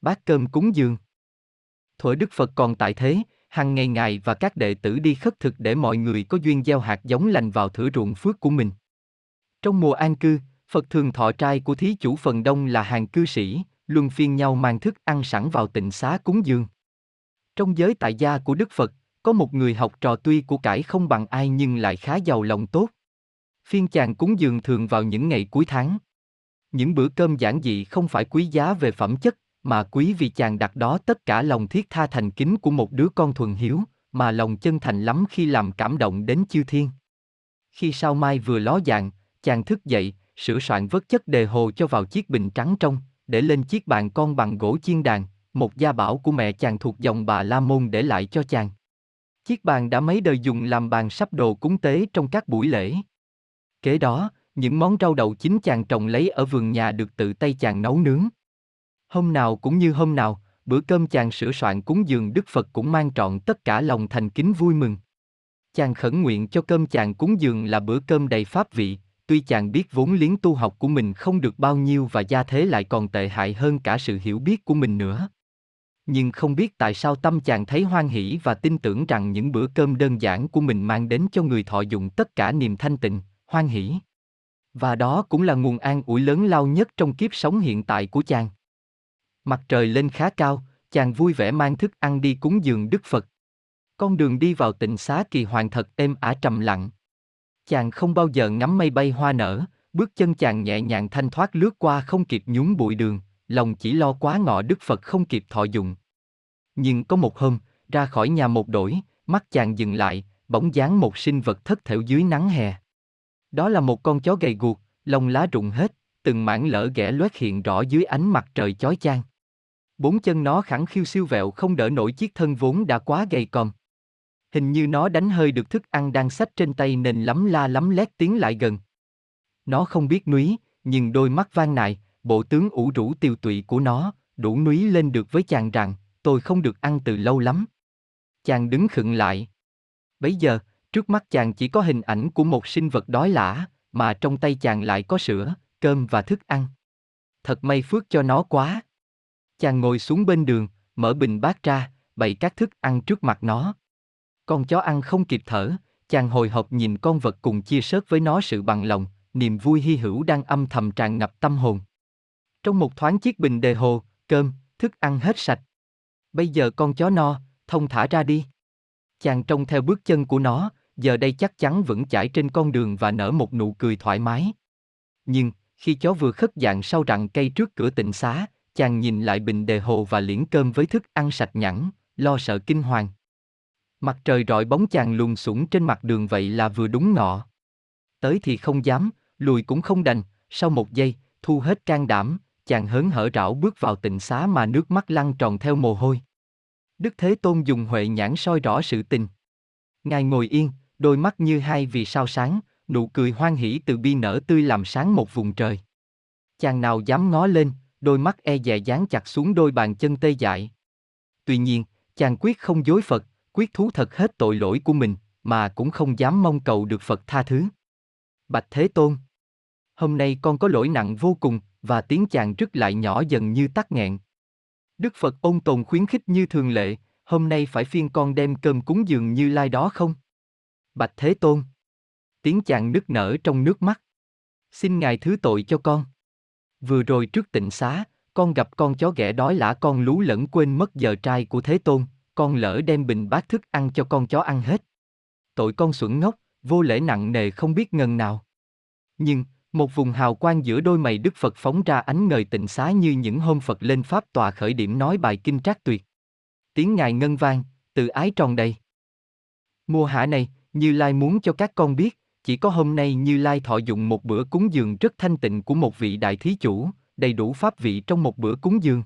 Bát cơm cúng dường. Thuở Đức Phật còn tại thế, hàng ngày Ngài và các đệ tử đi khất thực để mọi người có duyên gieo hạt giống lành vào thửa ruộng phước của mình. Trong mùa an cư, Phật thường thọ trai của thí chủ phần đông là hàng cư sĩ, luân phiên nhau mang thức ăn sẵn vào tịnh xá cúng dường. Trong giới tại gia của Đức Phật, có một người học trò tuy của cải không bằng ai nhưng lại khá giàu lòng tốt. Phiên chàng cúng dường thường vào những ngày cuối tháng. Những bữa cơm giản dị không phải quý giá về phẩm chất, mà quý vì chàng đặt đó tất cả lòng thiết tha thành kính của một đứa con thuần hiếu, mà lòng chân thành lắm khi làm cảm động đến chư thiên. Khi sao mai vừa ló dạng, chàng thức dậy, sửa soạn vớt chất đề hồ cho vào chiếc bình trắng trong, để lên chiếc bàn con bằng gỗ chiên đàn, một gia bảo của mẹ chàng thuộc dòng bà La Môn để lại cho chàng. Chiếc bàn đã mấy đời dùng làm bàn sắp đồ cúng tế trong các buổi lễ. Kế đó, những món rau đậu chính chàng trồng lấy ở vườn nhà được tự tay chàng nấu nướng. Hôm nào cũng như hôm nào, bữa cơm chàng sửa soạn cúng dường Đức Phật cũng mang trọn tất cả lòng thành kính vui mừng. Chàng khẩn nguyện cho cơm chàng cúng dường là bữa cơm đầy pháp vị, tuy chàng biết vốn liếng tu học của mình không được bao nhiêu và gia thế lại còn tệ hại hơn cả sự hiểu biết của mình nữa. Nhưng không biết tại sao tâm chàng thấy hoan hỷ và tin tưởng rằng những bữa cơm đơn giản của mình mang đến cho người thọ dụng tất cả niềm thanh tịnh, hoan hỷ. Và đó cũng là nguồn an ủi lớn lao nhất trong kiếp sống hiện tại của chàng. Mặt trời lên khá cao, chàng vui vẻ mang thức ăn đi cúng dường Đức Phật. Con đường đi vào tịnh xá kỳ hoàng thật êm ả trầm lặng. Chàng không bao giờ ngắm mây bay hoa nở, bước chân chàng nhẹ nhàng thanh thoát lướt qua không kịp nhún bụi đường, lòng chỉ lo quá ngọ Đức Phật không kịp thọ dụng. Nhưng có một hôm, ra khỏi nhà một đổi, mắt chàng dừng lại, bóng dáng một sinh vật thất thểu dưới nắng hè. Đó là một con chó gầy guộc, lông lá rụng hết, từng mảng lở ghẻ loét hiện rõ dưới ánh mặt trời chói chang. Bốn chân nó khẳng khiu siêu vẹo không đỡ nổi chiếc thân vốn đã quá gầy còm. Hình như nó đánh hơi được thức ăn đang xách trên tay nên lắm la lắm lét tiến lại gần. Nó không biết núi, nhưng đôi mắt vang nại, bộ tướng ủ rũ tiêu tụy của nó, đủ núi lên được với chàng rằng, tôi không được ăn từ lâu lắm. Chàng đứng khựng lại. Bấy giờ, trước mắt chàng chỉ có hình ảnh của một sinh vật đói lả, mà trong tay chàng lại có sữa, cơm và thức ăn. Thật may phước cho nó quá. Chàng ngồi xuống bên đường, mở bình bát ra, bày các thức ăn trước mặt nó. Con chó ăn không kịp thở, chàng hồi hộp nhìn con vật cùng chia sớt với nó sự bằng lòng, niềm vui hy hữu đang âm thầm tràn ngập tâm hồn. Trong một thoáng chiếc bình đề hồ, cơm, thức ăn hết sạch. Bây giờ con chó no, thông thả ra đi. Chàng trông theo bước chân của nó, giờ đây chắc chắn vững chãi trên con đường và nở một nụ cười thoải mái. Nhưng, khi chó vừa khất dạng sau rặng cây trước cửa tịnh xá, chàng nhìn lại bình đề hồ và liễn cơm với thức ăn sạch nhẵn, lo sợ kinh hoàng. Mặt trời rọi bóng chàng lùn sủng trên mặt đường vậy là vừa đúng ngọ. Tới thì không dám, lùi cũng không đành, sau một giây, thu hết can đảm, chàng hớn hở rảo bước vào tịnh xá mà nước mắt lăn tròn theo mồ hôi. Đức Thế Tôn dùng huệ nhãn soi rõ sự tình. Ngài ngồi yên, đôi mắt như hai vì sao sáng, nụ cười hoan hỷ từ bi nở tươi làm sáng một vùng trời. Chàng nào dám ngó lên, đôi mắt e dè dán chặt xuống đôi bàn chân tê dại. Tuy nhiên, chàng quyết không dối Phật, quyết thú thật hết tội lỗi của mình, mà cũng không dám mong cầu được Phật tha thứ. Bạch Thế Tôn Hôm nay con có lỗi nặng vô cùng, và tiếng chàng rứt lại nhỏ dần như tắc nghẹn. Đức Phật ôn tồn khuyến khích như thường lệ, hôm nay phải phiên con đem cơm cúng dường như lai đó không? Bạch Thế Tôn Tiếng chàng nức nở trong nước mắt. Xin Ngài thứ tội cho con. Vừa rồi trước tịnh xá, con gặp con chó ghẻ đói lả con lú lẫn quên mất giờ trai của Thế Tôn, con lỡ đem bình bát thức ăn cho con chó ăn hết. Tội con xuẩn ngốc, vô lễ nặng nề không biết ngần nào. Nhưng, một vùng hào quang giữa đôi mày Đức Phật phóng ra ánh ngời tịnh xá như những hôm Phật lên Pháp tòa khởi điểm nói bài kinh trác tuyệt. Tiếng Ngài ngân vang, từ ái tròn đầy. Mùa hạ này, Như Lai muốn cho các con biết, chỉ có hôm nay Như Lai thọ dụng một bữa cúng dường rất thanh tịnh của một vị đại thí chủ, đầy đủ pháp vị trong một bữa cúng dường.